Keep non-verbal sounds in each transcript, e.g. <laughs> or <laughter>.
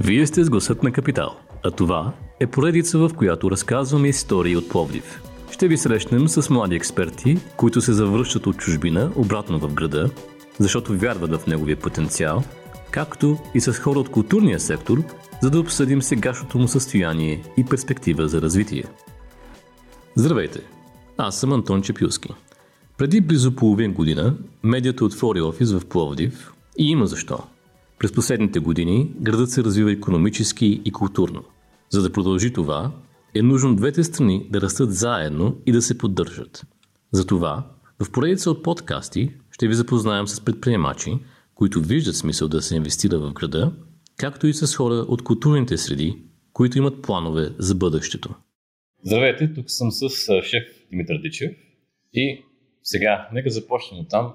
Вие сте с гласът на Капитал, а това е поредица, в която разказваме истории от Пловдив. Ще ви срещнем с млади експерти, които се завръщат от чужбина обратно в града, защото вярват в неговия потенциал, както и с хора от културния сектор, за да обсъдим сегашното му състояние и перспектива за развитие. Здравейте! Аз съм Антон Чепюски. Преди близо половин година медията отвори офис в Пловдив и има защо – през последните години градът се развива економически и културно. За да продължи това, е нужно двете страни да растат заедно и да се поддържат. Затова, в поредица от подкасти ще ви запознаем с предприемачи, които виждат смисъл да се инвестира в града, както и с хора от културните среди, които имат планове за бъдещето. Здравейте, тук съм с шеф Димитър Дичев и сега нека започнем от там.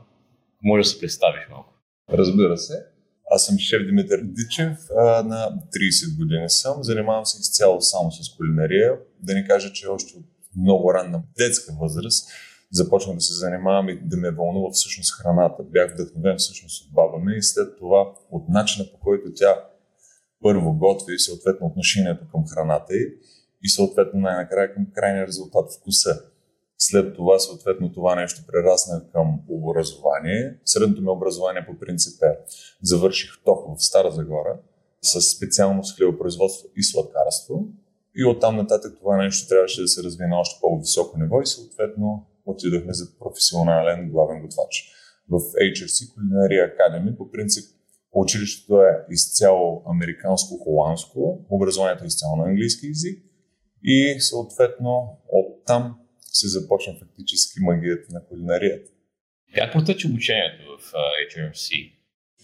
Може да се представиш малко. Разбира се. Аз съм шеф Димитър Дичев, на 30 години съм. Занимавам се изцяло само с кулинария. Да ни кажа, че още от много ранна детска възраст започнах да се занимавам и да ме вълнува всъщност храната. Бях вдъхновен всъщност от баба ми и след това от начина по който тя първо готви, съответно отношението към храната й и съответно най-накрая към крайния резултат вкуса. След това, съответно, това нещо прерасна към образование. Средното ми образование по принцип е завърших ТОК в Стара Загора с специалност хлебопроизводство и сладкарство. И оттам нататък това нещо трябваше да се развие на още по-високо ниво и съответно отидохме за професионален главен готвач. В HRC Culinary Academy по принцип училището е изцяло американско-холандско, образованието е изцяло на английски язик и съответно оттам се започна фактически магията на кулинарията. Как протече обучението в HRC?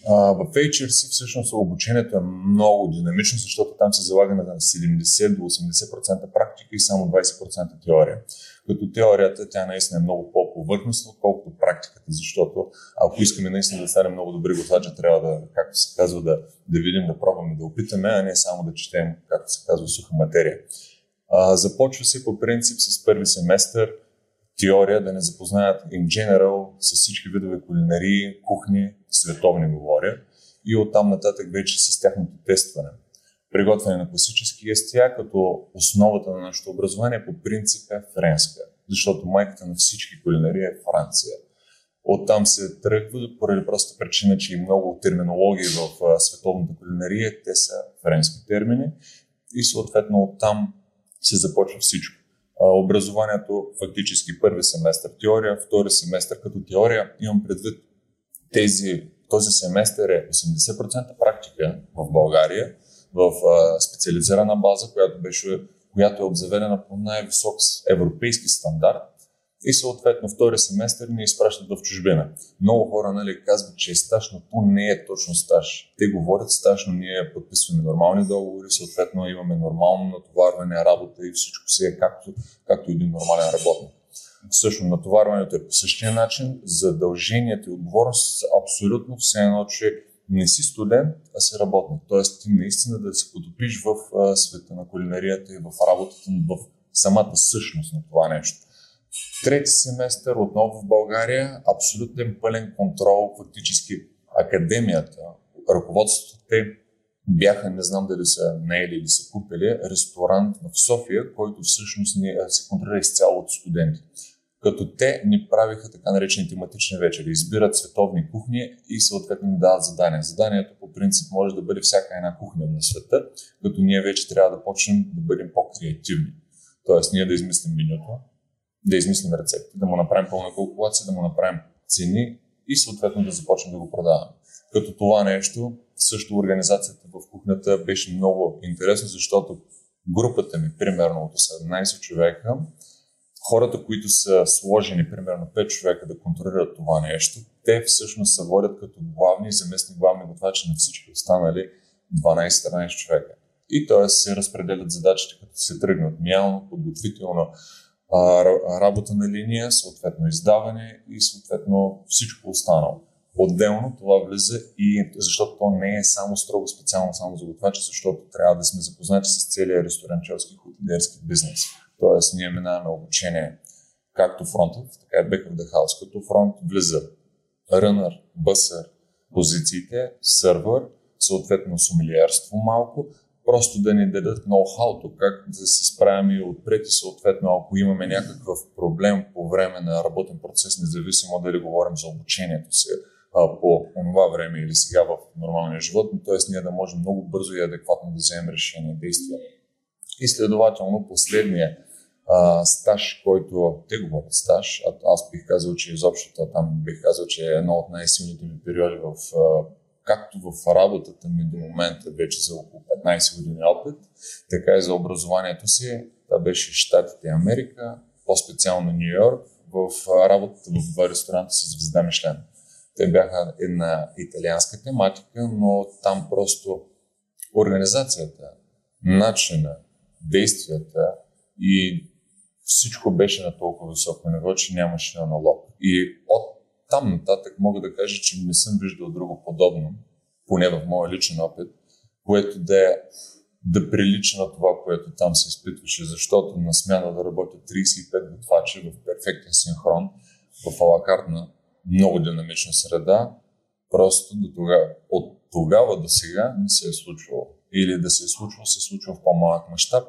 в HRC всъщност обучението е много динамично, защото там се залага на 70 до 80% практика и само 20% теория. Като теорията тя наистина е много по-повърхностна, отколкото практиката, защото ако искаме наистина да станем много добри готвачи, трябва да, както се казва, да, да видим, да пробваме, да опитаме, а не само да четем, както се казва, суха материя. А, започва се по принцип с първи семестър теория, да не запознаят in general с всички видове кулинарии, кухни, световни говоря и оттам нататък вече с тяхното тестване. Приготвяне на класически естия, като основата на нашето образование по принцип е френска, защото майката на всички кулинарии е Франция. Оттам се тръгва поради простата причина, че и много терминологии в световната кулинария, те са френски термини и съответно оттам се започва всичко. Образованието фактически първи семестър теория, втори семестър като теория. Имам предвид тези, този семестър е 80% практика в България в специализирана база, която, беше, която е обзаведена по най-висок европейски стандарт и съответно втори семестър ни изпращат в чужбина. Много хора нали, казват, че е стаж, но то не е точно стаж. Те говорят стаж, но ние подписваме нормални договори, съответно имаме нормално натоварване, работа и всичко си е както, както един нормален работник. Също натоварването е по същия начин, задълженията и отговорност са абсолютно все едно, че не си студент, а си работник. Тоест ти наистина да се потопиш в света на кулинарията и в работата, в самата същност на това нещо. Трети семестър отново в България, абсолютен пълен контрол, фактически академията, ръководството те бяха, не знам дали са наели или са купили, ресторант в София, който всъщност ни, се контролира изцяло от студенти. Като те ни правиха така наречени тематични вечери, избират световни кухни и съответно ни дават задания. Заданието по принцип може да бъде всяка една кухня на света, като ние вече трябва да почнем да бъдем по-креативни. Тоест ние да измислим менюто, да измислим рецепти, да му направим пълна калкулация, да му направим цени и съответно да започнем да го продаваме. Като това нещо, също организацията в кухнята беше много интересна, защото групата ми, примерно от 17 човека, хората, които са сложени, примерно 5 човека да контролират това нещо, те всъщност се водят като главни и заместни главни готвачи на всички останали 12-13 човека. И т.е. се разпределят задачите, като се тръгнат мялно, подготвително, работа на линия, съответно издаване и съответно всичко останало. Отделно това влиза и защото то не е само строго специално само за готвачи, защото трябва да сме запознати с целия ресторанчерски хотелиерски бизнес. Тоест ние минаваме обучение както фронтов, така и the house. Като фронт влиза рънър, бъсър, позициите, сървър, съответно сумилиерство малко, просто да ни дадат ноу-хауто, как да се справим и отпред и съответно, ако имаме някакъв проблем по време на работен процес, независимо дали говорим за обучението си по това време или сега в нормалния живот, т.е. ние да можем много бързо и адекватно да вземем решение, действия. И следователно последния а, стаж, който те говорят стаж, а аз бих казал, че изобщо там бих казал, че е едно от най-силните ми периоди в а, както в работата ми до момента вече за около 15 години опит, така и за образованието си. Това беше Штатите Америка, по-специално Нью Йорк, в работата в два ресторанта с звезда Мишлен. Те бяха една италианска тематика, но там просто организацията, начина, действията и всичко беше на толкова високо ниво, че нямаше аналог. И от там нататък мога да кажа, че не съм виждал друго подобно, поне в моя личен опит, което да е да прилича на това, което там се изпитваше, защото на смяна да работят 35 готвачи в перфектен синхрон, в алакартна, много динамична среда, просто до тогава, от тогава до сега не се е случвало. Или да се е случвало, се е случва в по-малък мащаб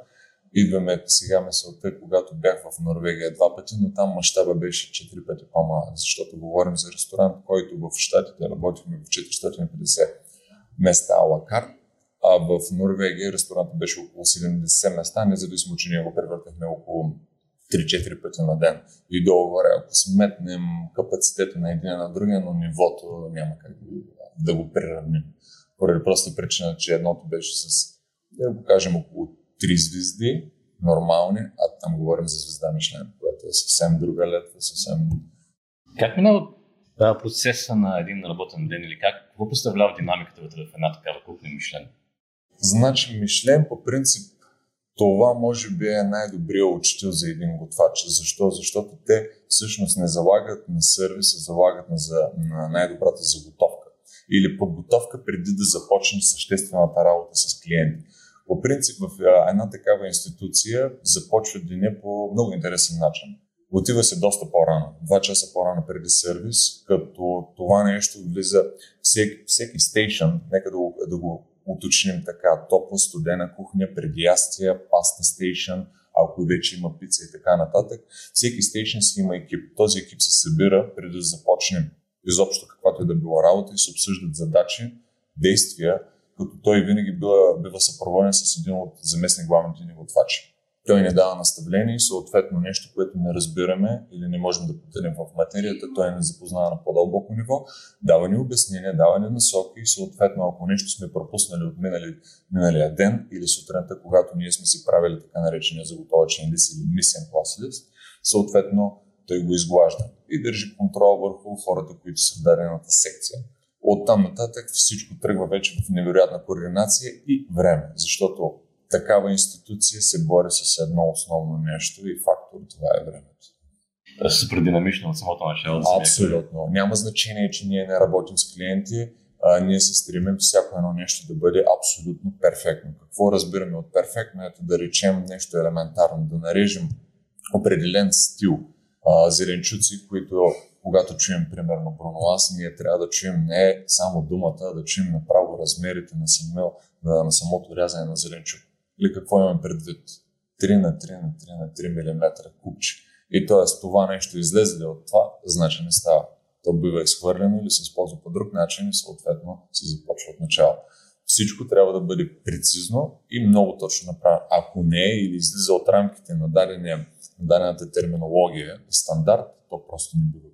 идваме сега мисълта, когато бях в Норвегия два пъти, но там мащаба беше 4 пъти по-малък, защото говорим за ресторант, който в Штатите работихме в 450 места ала карт, а в Норвегия ресторантът беше около 70 места, независимо, че ние го превъртахме около 3-4 пъти на ден. И долу-горе, ако сметнем капацитета на един на другия, но нивото няма как да го приравним. Поради проста причина, че едното беше с, да го кажем, около три звезди, нормални, а там говорим за звезда Мишлен, която е съвсем друга летва, съвсем... Как минава процеса на един работен ден или как? Какво представлява динамиката вътре в една такава кухня Мишлен? Значи Мишлен по принцип това може би е най-добрият учител за един готвач. Защо? Защото те всъщност не залагат на сервис, а залагат на, за, на най-добрата заготовка или подготовка преди да започне съществената работа с клиенти. По принцип в една такава институция започва деня по много интересен начин. Отива се доста по-рано, два часа по-рано преди сервис, като това нещо влиза всеки, всеки стейшън, нека да го, да го уточним така, топла, студена кухня, предястия, паста стейшън, ако вече има пица и така нататък. Всеки стейшън си има екип. Този екип се събира преди да започнем изобщо каквато и да било работа и се обсъждат задачи, действия, като той винаги бива, бива съпроводен с един от заместни главните ни готвачи. Той не дава наставление и съответно нещо, което не разбираме или не можем да потънем в материята, той не запознава на по-дълбоко ниво, дава ни обяснения, дава ни насоки и съответно ако нещо сме пропуснали от минали, миналия ден или сутринта, когато ние сме си правили така наречения заготовачен лист или мисен лист, съответно той го изглажда и държи контрол върху хората, които са в дадената секция. От там нататък всичко тръгва вече в невероятна координация и време, защото такава институция се бори с едно основно нещо и фактор това е времето. Да се прединамично от самото начало. Абсолютно. Няма значение, че ние не работим с клиенти, а, ние се стремим всяко едно нещо да бъде абсолютно перфектно. Какво разбираме от перфектно? Ето да речем нещо елементарно, да нарежем определен стил а, зеленчуци, които когато чуем примерно бронолаз, ние трябва да чуем не само думата, а да чуем направо размерите на, самел, на, на самото рязане на зеленчук. Или какво имаме предвид? 3 на 3 на 3 на 3 мм купче. И т.е. това нещо излезе от това, значи не става. То бива изхвърлено или се използва по друг начин и съответно се започва от начало. Всичко трябва да бъде прецизно и много точно направено. Ако не е или излиза от рамките на, дадения, на дадената терминология стандарт, то просто не бива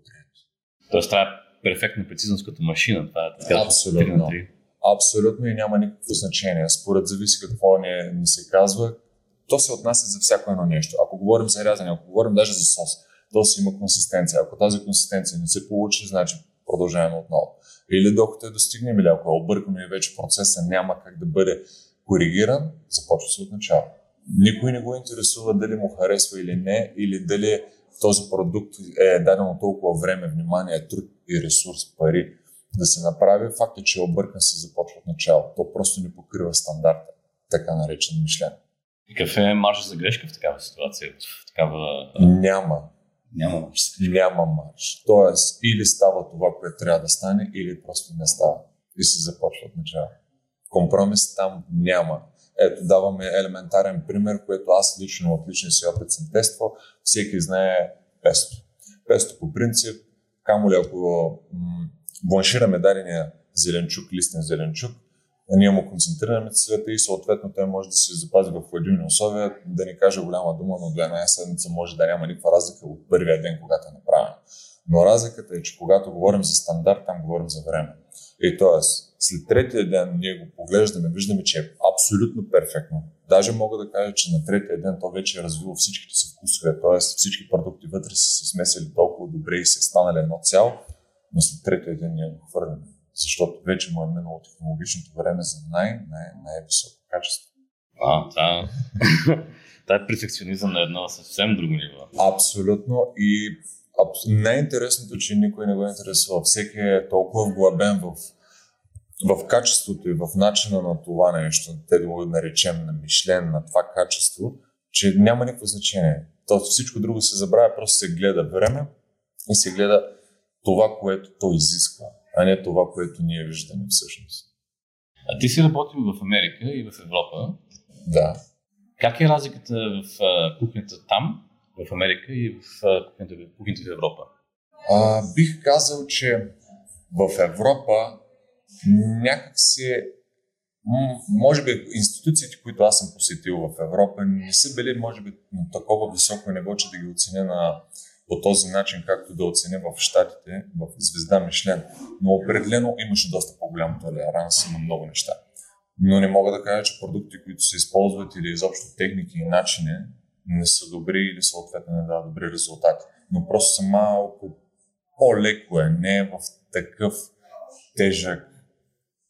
Тоест трябва перфектна прецизност като машина. Това е така. Абсолютно. Абсолютно и няма никакво значение. Според зависи какво ни, ни се казва. То се отнася за всяко едно нещо. Ако говорим за рязане, ако говорим даже за сос, то си има консистенция. Ако тази консистенция не се получи, значи продължаваме отново. Или докато е достигнем, или ако е объркано и вече процеса няма как да бъде коригиран, започва се от начало. Никой не го интересува дали му харесва или не, или дали този продукт е дадено толкова време, внимание, труд и ресурс, пари да се направи, факт е, че е объркан се започва от начало. То просто не покрива стандарта, така наречен Мишлен. И какъв е марш за грешка в такава ситуация? В такава... Няма. Няма марш. Няма марш. Тоест, или става това, което трябва да стане, или просто не става. И се започва от начало. Компромис там няма. Ето, даваме елементарен пример, което аз лично от личния си опит съм тествал. Всеки знае песто. Песто по принцип, камо ли ако м- бланшираме дадения зеленчук, листен зеленчук, ние му концентрираме цвета и съответно той може да се запази в хладилни условия, да ни каже голяма дума, но до една седмица може да няма никаква разлика от първия ден, когато е направен. Но разликата е, че когато говорим за стандарт, там говорим за време. И т.е. след третия ден ние го поглеждаме, виждаме, че е абсолютно перфектно. Даже мога да кажа, че на третия ден то вече е развило всичките си вкусове, т.е. всички продукти вътре са се смесили толкова добре и са станали едно цяло, но след третия ден ние го хвърляме защото вече му е минало технологичното време за най- най- най-високо качество. А, да. Това <laughs> е перфекционизъм на едно съвсем друго ниво. Абсолютно. И абс... най-интересното, че никой не го интересува. Всеки е толкова вглъбен в, в качеството и в начина на това нещо, те да го наречем на Мишлен, на това качество, че няма никакво значение. То всичко друго се забравя, просто се гледа време и се гледа това, което то изисква а не това, което ние виждаме всъщност. А ти си работил в Америка и в Европа. Да. Как е разликата в кухнята там, в Америка и в кухнята, кухнята в Европа? А, бих казал, че в Европа някакси може би институциите, които аз съм посетил в Европа, не са били, може би, на такова високо ниво, че да ги оценя на по този начин, както да оценя в Штатите, в звезда Мишлен. Но определено имаше доста по-голям толеранс на много неща. Но не мога да кажа, че продукти, които се използват или изобщо техники и начини не са добри или съответно не дават добри резултати. Но просто са малко по-леко е, не е в такъв тежък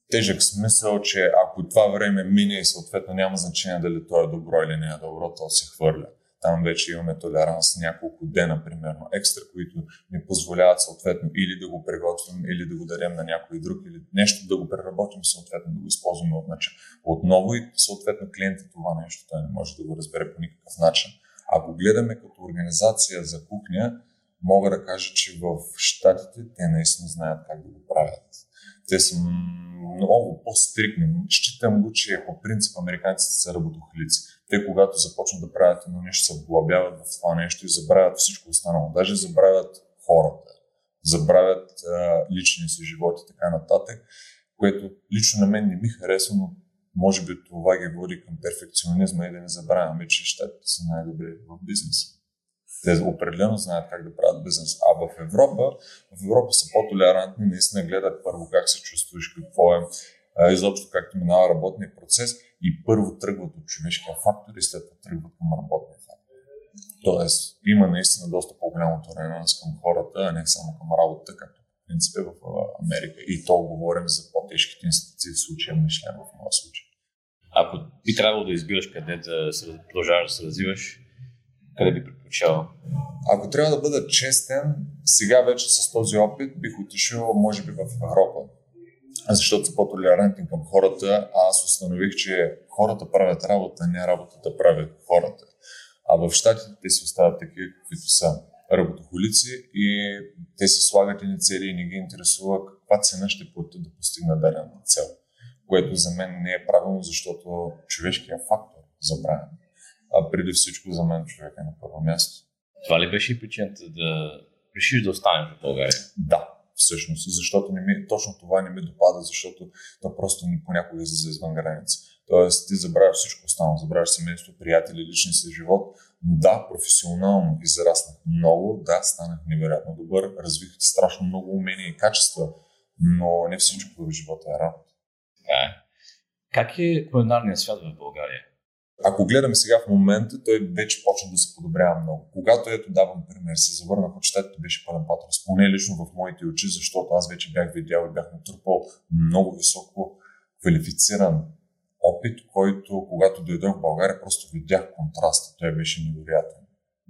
тежък смисъл, че ако това време мине и съответно няма значение дали то е добро или не е добро, то се хвърля. Там вече имаме толеранс няколко дена, примерно, екстра, които ни позволяват съответно или да го приготвим, или да го дадем на някой друг, или нещо да го преработим, съответно да го използваме. Отново и съответно клиентът това нещо той не може да го разбере по никакъв начин. Ако гледаме като организация за кухня, мога да кажа, че в Штатите те наистина знаят как да го правят. Те са много по-стрикни. Считам го, че по принцип американците са работохлици те когато започнат да правят едно нещо, се вглъбяват в това нещо и забравят всичко останало. Даже забравят хората, забравят а, личния си живот и така нататък, което лично на мен не ми харесва, но може би това ги води към перфекционизма и да не забравяме, че щатите са най-добри в бизнеса. Те определено знаят как да правят бизнес. А в Европа, в Европа са по-толерантни, наистина гледат първо как се чувстваш, какво е, изобщо както минава работния процес и първо тръгват от човешкия фактор и след това тръгват към работния фактор. Тоест, има наистина доста по-голямо толеранс към хората, а не само към работата, както в принцип е в Америка. И то говорим за по-тежките институции, в случая Мишлен в моя случай. Ако би трябвало да избираш къде да се продължаваш да се развиваш, къде би предпочел? Ако трябва да бъда честен, сега вече с този опит бих отишъл, може би, в Европа защото са по-толерантни към хората, а аз установих, че хората правят работа, не работата правят хората. А в щатите те си остават такива, каквито са работохолици и те си слагат едни цели и не ги интересува каква цена ще платят да постигнат дадена цел. Което за мен не е правилно, защото човешкият фактор забравя. А преди всичко за мен човек е на първо място. Това ли беше и причината да решиш да останеш в България? Да, всъщност, защото не ми, точно това не ми допада, защото то просто ни понякога излиза извън граница. Тоест, ти забравяш всичко останало, забравяш семейство, приятели, лични си живот. Да, професионално израснах много, да, станах невероятно добър, развих страшно много умения и качества, но не всичко в живота е работа. Така е. Как е кулинарният свят в България? Ако гледаме сега в момента, той вече почна да се подобрява много. Когато ето давам пример, се завърнах от щатите, беше пълен патрос. Поне лично в моите очи, защото аз вече бях видял и бях натрупал много високо квалифициран опит, който когато дойдох в България, просто видях контраста. Той беше невероятен.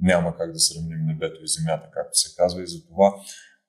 Няма как да сравним небето и земята, както се казва, и затова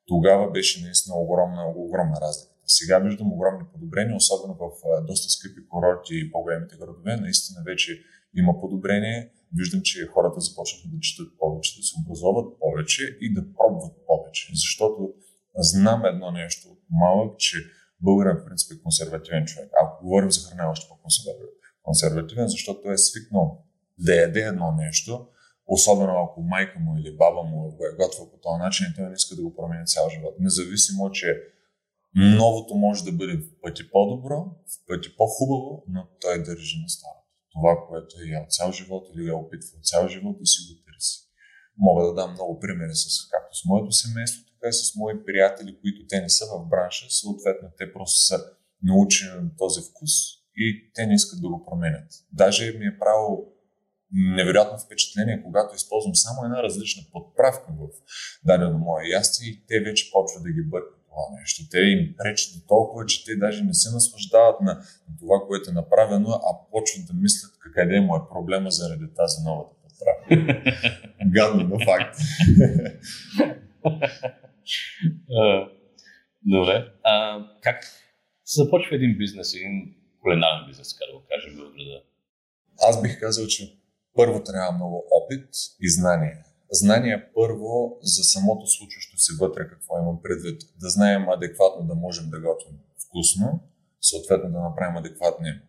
тогава беше наистина огромна, огромна разлика. Сега виждам огромни подобрения, особено в доста скъпи курорти и по-големите градове. Наистина вече има подобрение. Виждам, че хората започнаха да четат повече, да се образоват повече и да пробват повече. Защото знам едно нещо от малък, че Българин в принцип е консервативен човек. Ако говорим за храна, още по-консервативен, защото той е свикнал да яде едно нещо, особено ако майка му или баба му го е готвил по този начин той не иска да го промени цял живот. Независимо, че новото може да бъде в пъти по-добро, в пъти по-хубаво, но той държи на старото. Това, което е ял цял живот или е опитвал цял живот и си го търси. Мога да дам много примери с както с моето семейство, така и с мои приятели, които те не са в бранша, съответно те просто са научени на този вкус и те не искат да го променят. Даже ми е правило невероятно впечатление, когато използвам само една различна подправка в дадено мое ястие и те вече почват да ги бъркат това нещо. Те им пречат до толкова, че те даже не се наслаждават на, на това, което е направено, а почват да мислят къде му е проблема заради тази новата подправка. <laughs> Гадно, но факт. Добре. А, как се започва един бизнес, един кулинарен бизнес, така да го кажем в града? Аз бих казал, че първо трябва много опит и знание. Знание първо за самото случващо се вътре, какво имам предвид. Да знаем адекватно да можем да готвим вкусно, съответно да направим адекватни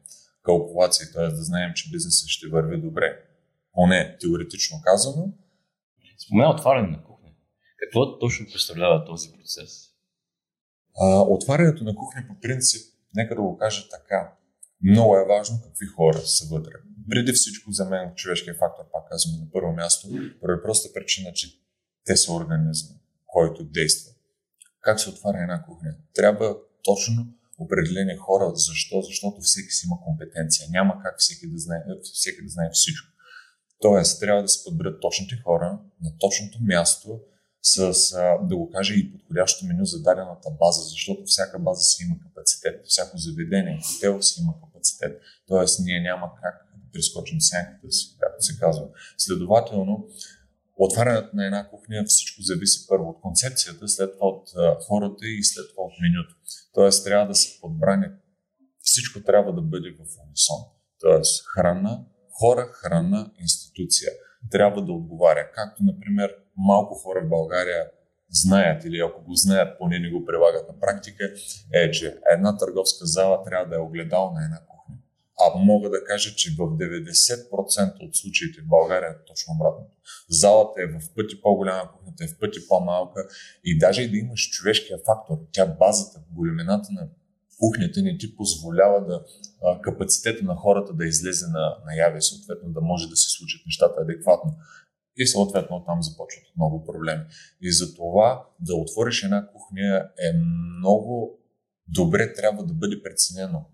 калкулации, т.е. да знаем, че бизнесът ще върви добре. Поне теоретично казано. Спомена отваряне на кухня. Какво точно представлява този процес? А, отварянето на кухня по принцип, нека да го кажа така, много е важно какви хора са вътре. Преди всичко за мен човешкият фактор, пак казвам на първо място, поради проста причина, че те са организъм, който действа. Как се отваря една кухня? Трябва точно определени хора. Защо? Защото всеки си има компетенция. Няма как всеки да знае, всеки да знае всичко. Тоест, трябва да се подберат точните хора на точното място, с, да го кажа, и подходящо меню за дадената база, защото всяка база си има капацитет, всяко заведение, хотел си има капацитет. Тоест, ние няма как да прескочим сянката си, както се казва. Следователно, отварянето на една кухня всичко зависи първо от концепцията, след това от хората и след това от менюто. Тоест, трябва да се подбрани. Всичко трябва да бъде в унисон. Тоест, храна, хора, храна, институция трябва да отговаря. Както, например, малко хора в България знаят или ако го знаят, поне не го прилагат на практика, е, че една търговска зала трябва да е огледал на една. А мога да кажа, че в 90% от случаите в България е точно обратното. Залата е в пъти по-голяма, кухнята е в пъти по-малка и даже и да имаш човешкия фактор, тя базата, големината на кухнята не ти позволява да капацитета на хората да излезе на, наяве, съответно да може да се случат нещата адекватно. И съответно там започват много проблеми. И за това да отвориш една кухня е много добре трябва да бъде преценено.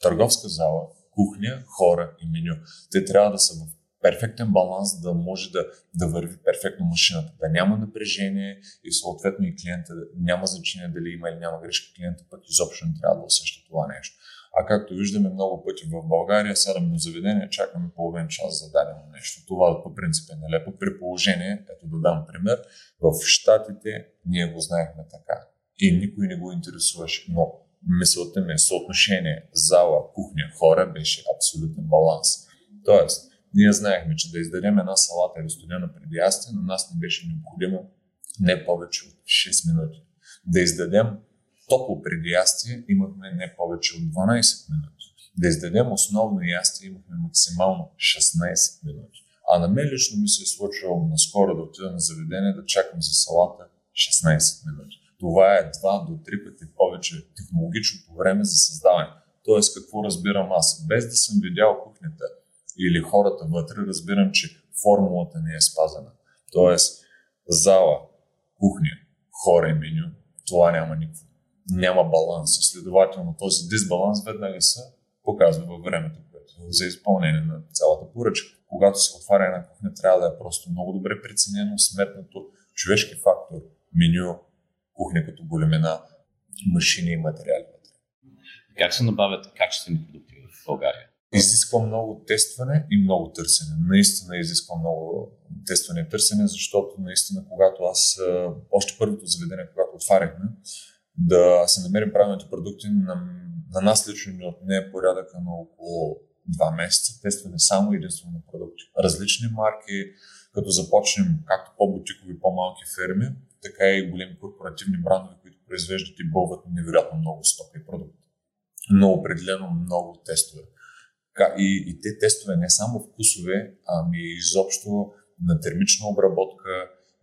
Търговска зала, кухня, хора и меню. Те трябва да са в перфектен баланс, да може да, да върви перфектно машината, да няма напрежение и съответно и клиента няма значение дали има или няма грешка, клиента пък изобщо не трябва да усеща това нещо. А както виждаме много пъти в България, сядаме на заведение, чакаме половин час за дадено нещо. Това по принцип е нелепо. При положение, ето да дам пример, в Штатите ние го знаехме така. И никой не го интересуваше. Но мисълта ми е съотношение зала, кухня, хора беше абсолютен баланс. Тоест, ние знаехме, че да издадем една салата или студена преди ястие, на нас не беше необходимо не повече от 6 минути. Да издадем топло преди ястие имахме не повече от 12 минути. Да издадем основно ястие имахме максимално 16 минути. А на мен лично ми се е случвало наскоро да отида на заведение да чакам за салата 16 минути. Това е 2 до 3 пъти повече технологичното време за създаване. Тоест, какво разбирам аз? Без да съм видял кухнята или хората вътре, разбирам, че формулата не е спазена. Тоест, зала, кухня, хора и меню, това няма никакво няма баланс. Следователно този дисбаланс веднага се показва във времето, което е за изпълнение на цялата поръчка. Когато се отваря една кухня, трябва да е просто много добре преценено, сметнато човешки фактор, меню, кухня като големина, машини и материали. Как се набавят качествени продукти в България? Изисква много тестване и много търсене. Наистина изисква много тестване и търсене, защото наистина, когато аз, още първото заведение, когато отваряхме, да се намерим правилните продукти. На, на нас лично ни отне порядъка на около два месеца. Тестване само единствено на продукти. Различни марки, като започнем както по-бутикови, по-малки ферми, така и големи корпоративни брандове, които произвеждат и бълват невероятно много стоки и продукти. но определено много тестове. И, и те тестове не само вкусове, ами изобщо на термична обработка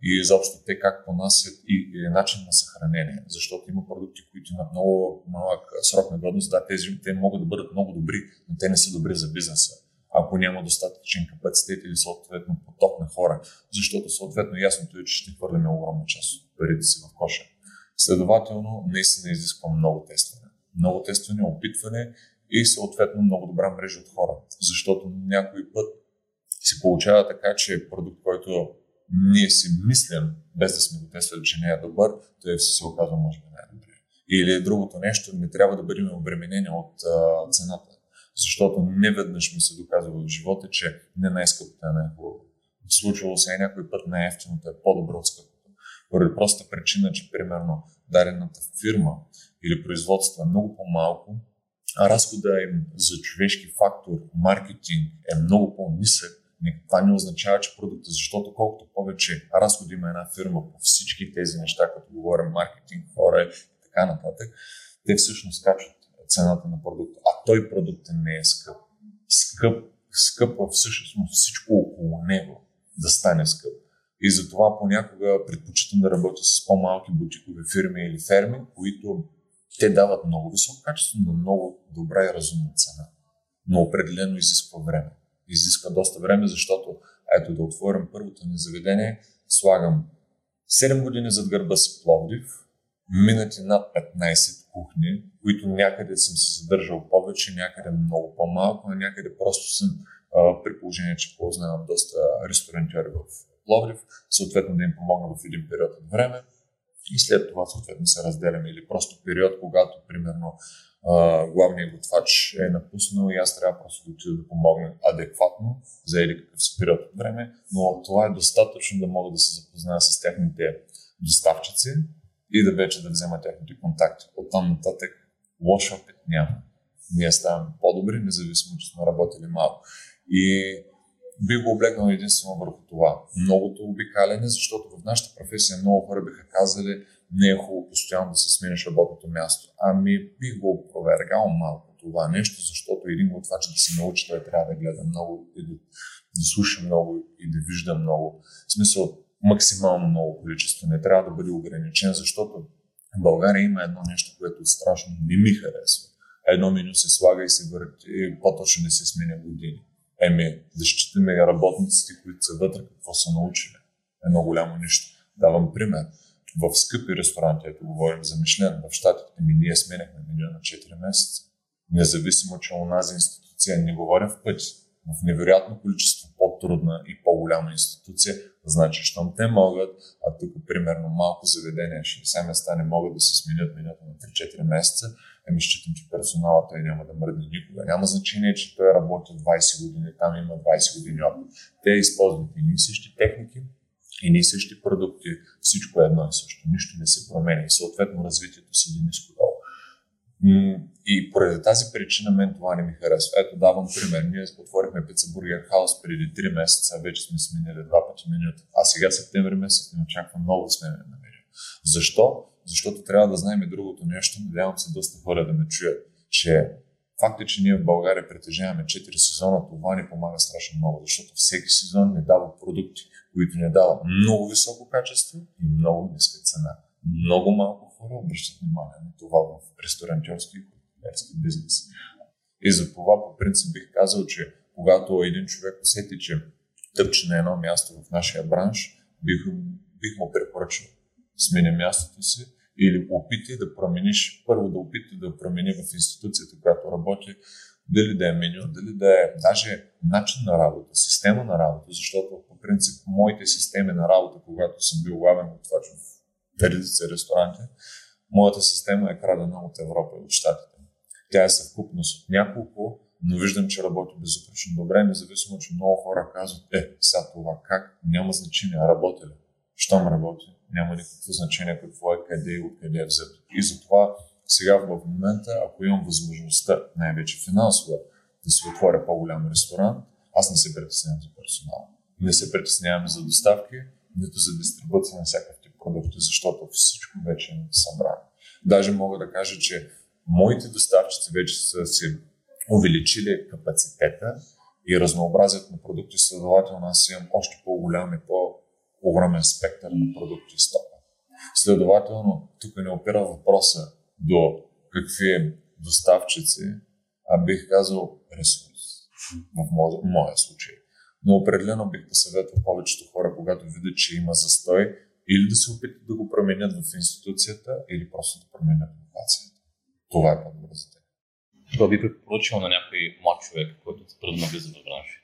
и изобщо те как понасят и, и начин на съхранение. Защото има продукти, които имат много малък срок на годност. Да, тези те могат да бъдат много добри, но те не са добри за бизнеса ако няма достатъчен капацитет или съответно поток на хора, защото съответно ясното е, че ще хвърляме огромна част от парите си в коша. Следователно, наистина изисква много тестване. Много тестване, опитване и съответно много добра мрежа от хора. Защото някой път се получава така, че продукт, който ние си мислим, без да сме го тествали, че не е добър, той се оказва може би най-добре. Или другото нещо, не трябва да бъдем обременени от а, цената. Защото не веднъж ми се доказва в живота, че не най-скъпото е най-хубаво. Случвало се е някой път най-ефтиното е по-добро от скъпото. Поради простата причина, че примерно дадената фирма или производство е много по-малко, а разхода им за човешки фактор, маркетинг е много по-нисък, това не означава, че продукта, защото колкото повече разходи има една фирма по всички тези неща, като говорим маркетинг, хора и така нататък, те всъщност качват цената на продукта. А той продукт не е скъп. Скъп, скъп всъщност всичко около него да стане скъп. И затова понякога предпочитам да работя с по-малки бутикови фирми или ферми, които те дават много високо качество, но много добра и разумна цена. Но определено изисква време. Изисква доста време, защото ето да отворим първото ни заведение, слагам 7 години зад гърба си Пловдив, минати над 15 кухни, които някъде съм се задържал повече, някъде много по-малко, а някъде просто съм а, при положение, че познавам доста ресторантьори в Пловдив, съответно да им помогна в един период от време. И след това съответно се разделяме. Или просто период, когато примерно главният готвач е напуснал и аз трябва просто да отида да помогна адекватно за или какъв си период от време, но това е достатъчно да мога да се запозная с техните доставчици, и да вече да взема техните контакти. От там нататък лош опит няма. Ние ставаме по-добри, независимо, че сме работили малко. И бих го облегнал единствено върху това. Многото обикаляне, защото в нашата професия много хора биха казали, не е хубаво постоянно да се смениш работното място. Ами бих го опровергал малко това нещо, защото един готвач да се научи, той трябва да гледа много и да, да слуша много и да вижда много. В смисъл, максимално много количество. Не трябва да бъде ограничен, защото в България има едно нещо, което страшно не ми харесва. Едно меню се слага и се върти, и по-точно не се сменя години. Еми, да считаме работниците, които са вътре, какво са научили. Едно голямо нищо. Давам пример. В скъпи ресторанти, ето говорим за Мишлен, в Штатите ми ние сменяхме меню на 4 месеца. Независимо, че онази институция не говоря в пъти, в невероятно количество по-трудна и по-голяма институция, значи, щом те могат, а тук примерно малко заведения, 60 места не могат да се сменят менюто на 3-4 месеца, еми считам, че персоналът той няма да мръдне никога. Няма значение, че той работи 20 години, там има 20 години опит. Те използват и ние същи техники, и ние същи продукти, всичко е едно и също, нищо не се променя и съответно развитието си е ниско долу. И поради тази причина мен това не ми харесва. Ето давам пример. Ние отворихме пица Бургер Хаус преди 3 месеца, вече сме сменили два пъти менюта. А сега септември месец не очаквам много сменяне на меню. Защо? Защото трябва да знаем и другото нещо. Надявам се доста хора да ме чуят, че факт е, че ние в България притежаваме 4 сезона, това ни помага страшно много, защото всеки сезон ни дава продукти, които ни дават много високо качество и много ниска цена. Много малко хора обръщат внимание на това в ресторантьорски и хотелерски бизнес. И за това по принцип бих казал, че когато един човек усети, че тъпче на едно място в нашия бранш, бих, бих му препоръчал сменя мястото си или опити да промениш, първо да опити да промени в институцията, която работи, дали да е меню, дали да е даже начин на работа, система на работа, защото по принцип моите системи на работа, когато съм бил главен готвач в редица ресторанти. Моята система е крадена от Европа и от Штатите. Тя е съвкупност от няколко, но виждам, че работи безупречно добре, независимо, че много хора казват, е, сега това как? Няма значение, работи ли? Щом работи, няма никакво значение какво е, къде и откъде е взето. И затова сега в момента, ако имам възможността, най-вече финансова, да се отворя по-голям ресторант, аз не се притеснявам за персонал. Не се притеснявам за доставки, нито за дистрибуция на всякакъв продукти, защото всичко вече е събрано. Даже мога да кажа, че Моите доставчици вече са си увеличили капацитета и разнообразието на продукти, следователно аз имам още по-голям и по-огромен спектър на продукти и стока. Следователно, тук не опира въпроса до какви доставчици, а бих казал ресурс в моя, случай. Но определено бих посъветвал повечето хора, когато видят, че има застой, или да се опитат да го променят в институцията, или просто да променят локацията. Това е по-добре за теб. Това би препоръчал на някой млад човек, който е трудно навлиза в бранша?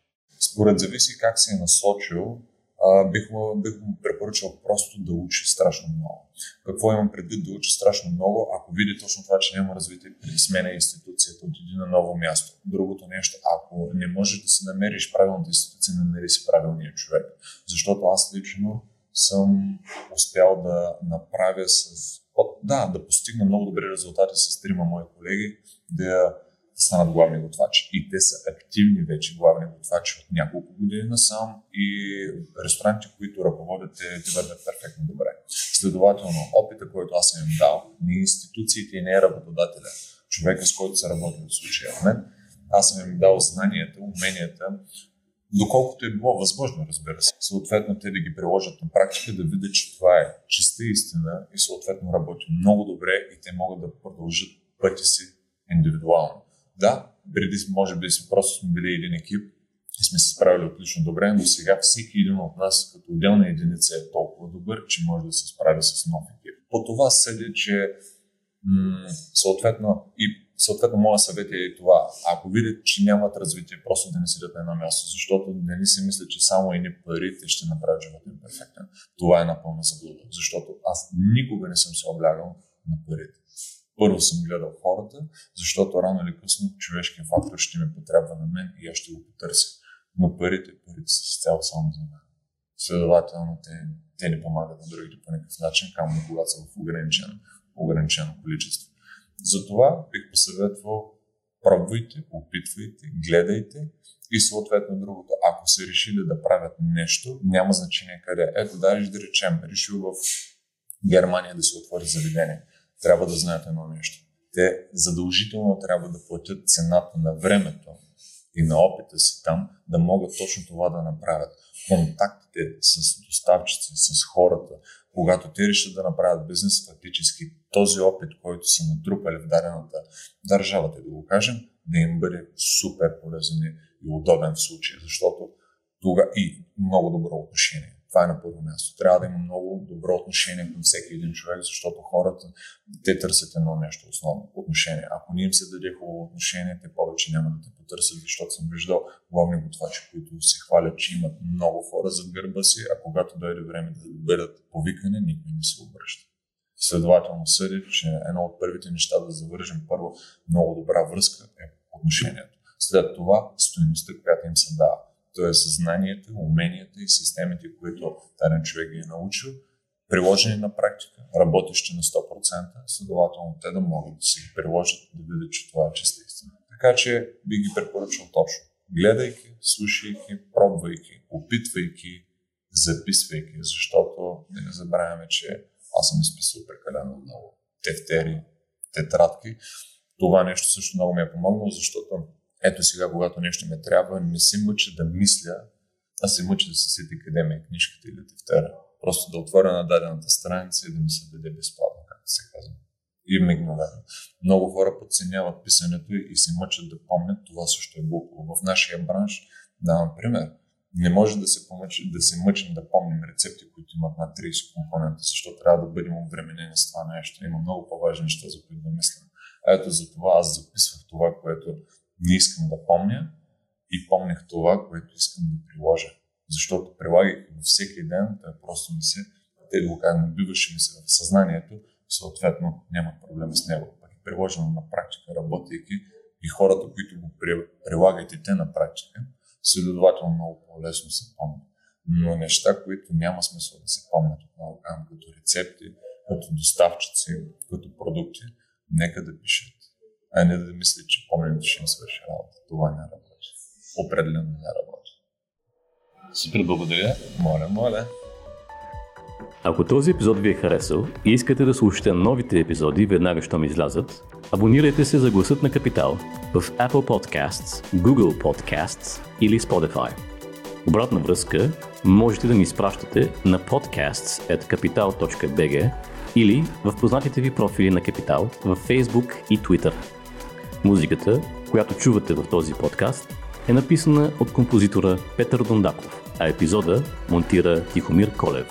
Според зависи как се е насочил, а, бих, му, бих му препоръчал просто да учи страшно много. Какво имам предвид да учи страшно много, ако види точно това, че няма развитие при сменя институцията, отиди на ново място. Другото нещо, ако не можеш да се намериш правилната институция, намери си правилния човек. Защото аз лично съм успял да направя с... Да, да постигна много добри резултати с трима мои колеги, да станат главни готвачи. И те са активни вече главни готвачи от няколко години насам и ресторанти, които ръководят, те, те вървят перфектно добре. Следователно, опита, който аз съм им дал, не институциите и не е работодателя, човека, с който са работили в случая мен, аз съм им дал знанията, уменията, доколкото е било възможно, разбира се. Съответно, те да ги приложат на практика, да видят, че това е чиста истина и съответно работи много добре и те могат да продължат пътя си индивидуално. Да, преди може би просто сме били един екип и сме се справили отлично добре, но сега всеки един от нас като отделна единица е толкова добър, че може да се справи с нов екип. По това съди, че м- съответно и съответно моя съвет е и това. Ако видят, че нямат развитие, просто да не седят на едно място, защото не ни си мисля, че само едни парите ще направят живота им перфектен. Това е напълно заблуда, защото аз никога не съм се облягал на парите първо съм гледал хората, защото рано или късно човешкият фактор ще ми потребва на мен и аз ще го потърся. Но парите, парите са си цяло само за мен. Следователно, те, те не помагат на другите по никакъв начин, камо когато са в ограничено, ограничено количество. Затова бих посъветвал пробвайте, опитвайте, гледайте и съответно другото. Ако са решили да правят нещо, няма значение къде. Ето, даже да речем, решил в Германия да се отвори заведение трябва да знаят едно нещо. Те задължително трябва да платят цената на времето и на опита си там, да могат точно това да направят. Контактите с доставчици, с хората, когато те решат да направят бизнес, фактически този опит, който са натрупали в дадената държавата, да го кажем, да им бъде супер полезен и удобен в случая, защото тога и много добро отношение. Това е на първо място. Трябва да има много добро отношение към всеки един човек, защото хората те търсят едно нещо основно отношение. Ако не им се даде хубаво отношение, те повече няма да те потърсят, защото съм виждал главни готвачи, които се хвалят, че имат много хора зад гърба си, а когато дойде време да бъдат повикани, никой не се обръща. Следователно съди, че едно от първите неща да завържем първо много добра връзка е отношението. След това стоеността, която им се дава т.е. знанията, уменията и системите, които даден човек ги е научил, приложени на практика, работещи на 100%, следователно те да могат да си ги приложат, да видят, че това е чиста истина. Така че би ги препоръчал точно. Гледайки, слушайки, пробвайки, опитвайки, записвайки, защото не забравяме, че аз съм изписал прекалено много тефтери, тетрадки. Това нещо също много ми е помогнало, защото ето сега, когато нещо ме трябва, не се мъча да мисля, а се мъча да се сети къде ме е книжката или тефтера. Просто да отворя на дадената страница и да ми се даде безплатно, както се казва. И мигновено. Много хора подценяват писането и се мъчат да помнят. Това също е глупо. В нашия бранш, давам пример, не може да се, помъчи, да се мъчим да помним рецепти, които имат над 30 компонента, защото трябва да бъдем обременени с това нещо. Има много по-важни неща, за които да мислим. Ето за това аз записвах това, което не искам да помня и помнях това, което искам да приложа. Защото прилагайки го всеки ден, просто ми се, те да го кажа, набиваше ми се в съзнанието, съответно няма проблем с него. Пък е приложено на практика, работейки и хората, които го прилагат и те на практика, следователно много по-лесно се помнят. Но неща, които няма смисъл да се помнят отново, като рецепти, като доставчици, като продукти, нека да пишат а не да мисли, че помните, ще им свърши работа. Това не работи. Определено не работи. Супер, благодаря. Моля, моля. Ако този епизод ви е харесал и искате да слушате новите епизоди веднага, щом излязат, абонирайте се за гласът на Капитал в Apple Podcasts, Google Podcasts или Spotify. Обратна връзка можете да ни изпращате на podcasts.capital.bg или в познатите ви профили на Капитал в Facebook и Twitter. Музиката, която чувате в този подкаст, е написана от композитора Петър Дондаков, а епизода монтира Тихомир Колев.